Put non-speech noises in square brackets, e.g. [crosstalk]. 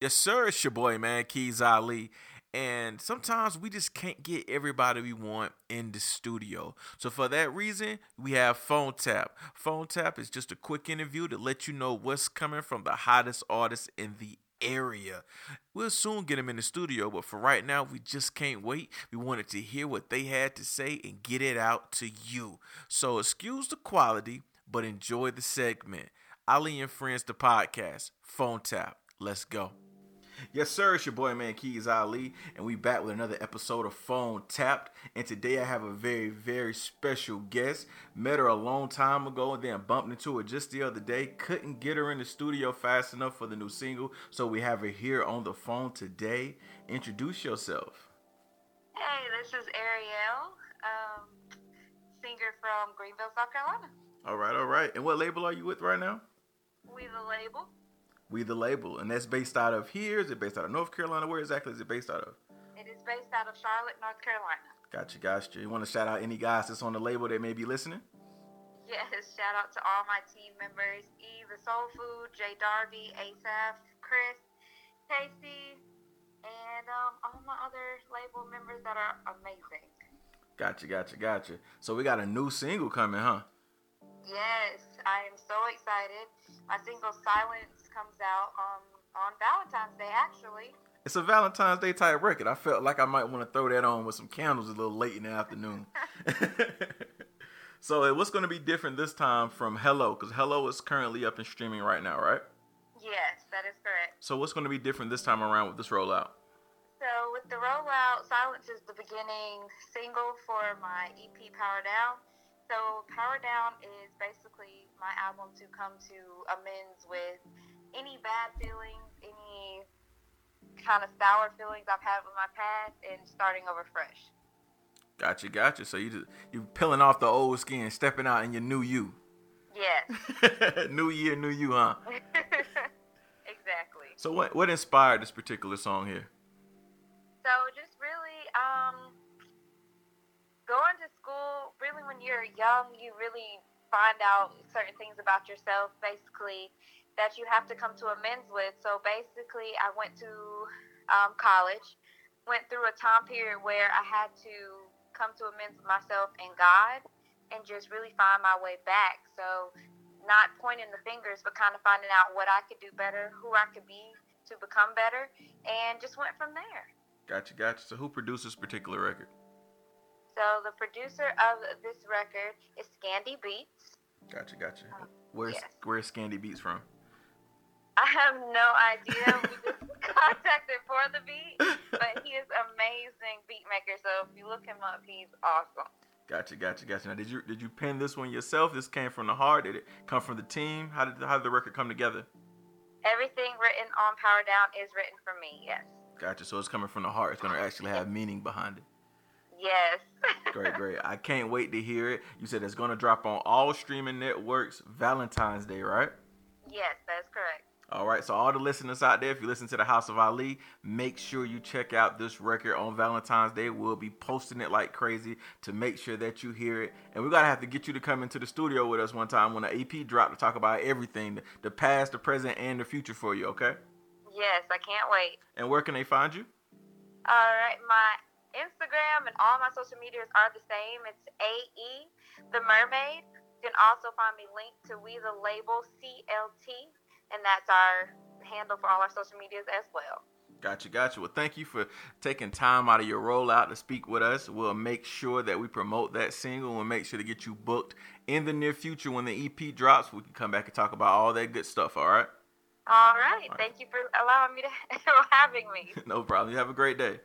Yes, sir. It's your boy, man, Keys Ali. And sometimes we just can't get everybody we want in the studio. So for that reason, we have Phone Tap. Phone Tap is just a quick interview to let you know what's coming from the hottest artists in the area. We'll soon get them in the studio, but for right now, we just can't wait. We wanted to hear what they had to say and get it out to you. So excuse the quality, but enjoy the segment. Ali and Friends, the podcast. Phone Tap. Let's go. Yes, sir. It's your boy, man, Keys Ali, and we back with another episode of Phone Tapped. And today I have a very, very special guest. Met her a long time ago, and then bumped into her just the other day. Couldn't get her in the studio fast enough for the new single, so we have her here on the phone today. Introduce yourself. Hey, this is Ariel, um, singer from Greenville, South Carolina. All right, all right. And what label are you with right now? We the label. We the label, and that's based out of here. Is it based out of North Carolina? Where exactly is it based out of? It is based out of Charlotte, North Carolina. Gotcha, gotcha. You want to shout out any guys that's on the label that may be listening? Yes, shout out to all my team members: Eve, the Soul Food, Jay Darby, Asaph, Chris, Casey, and um, all my other label members that are amazing. Gotcha, gotcha, gotcha. So we got a new single coming, huh? Yes, I am so excited. My single "Silence" comes out um, on Valentine's Day, actually. It's a Valentine's Day type record. I felt like I might want to throw that on with some candles a little late in the afternoon. [laughs] so, uh, what's going to be different this time from Hello? Because Hello is currently up and streaming right now, right? Yes, that is correct. So, what's going to be different this time around with this rollout? So, with the rollout, Silence is the beginning single for my EP Power Down. So, Power Down is basically my album to come to amends with any bad feelings, any kind of sour feelings I've had with my past, and starting over fresh. Gotcha, gotcha. So you just you peeling off the old skin, stepping out in your new you. Yes. [laughs] new year, new you, huh? [laughs] exactly. So what what inspired this particular song here? So just really when you're young, you really find out certain things about yourself basically that you have to come to amends with. So basically, I went to um, college, went through a time period where I had to come to amends with myself and God and just really find my way back. So, not pointing the fingers, but kind of finding out what I could do better, who I could be to become better, and just went from there. Gotcha, gotcha. So, who produced this particular record? So, the producer of this record is Scandy Beats. Gotcha, gotcha. Um, where's yes. where's Scandy Beats from? I have no idea. we just [laughs] contacted for the beat, but he is amazing beat maker. So if you look him up, he's awesome. Gotcha, gotcha, gotcha. Now, did you did you pen this one yourself? This came from the heart. Did it come from the team? How did how did the record come together? Everything written on Power Down is written for me. Yes. Gotcha. So it's coming from the heart. It's gonna actually have meaning behind it. Yes. great, great. [laughs] I can't wait to hear it. You said it's gonna drop on all streaming networks Valentine's Day, right? Yes, that's correct. All right, so all the listeners out there, if you listen to the House of Ali, make sure you check out this record on Valentine's Day. We'll be posting it like crazy to make sure that you hear it. And we're gonna have to get you to come into the studio with us one time when the EP drop to talk about everything, the past, the present, and the future for you. Okay? Yes, I can't wait. And where can they find you? All right, my Instagram and all my social medias are the same. It's AE the Mermaid. You can also find me linked to We the Label CLT and that's our handle for all our social medias as well. Gotcha, gotcha. Well, thank you for taking time out of your rollout to speak with us. We'll make sure that we promote that single. We'll make sure to get you booked in the near future when the EP drops. We can come back and talk about all that good stuff. All right. All right. All right. Thank you for allowing me to [laughs] having me. [laughs] no problem. You have a great day.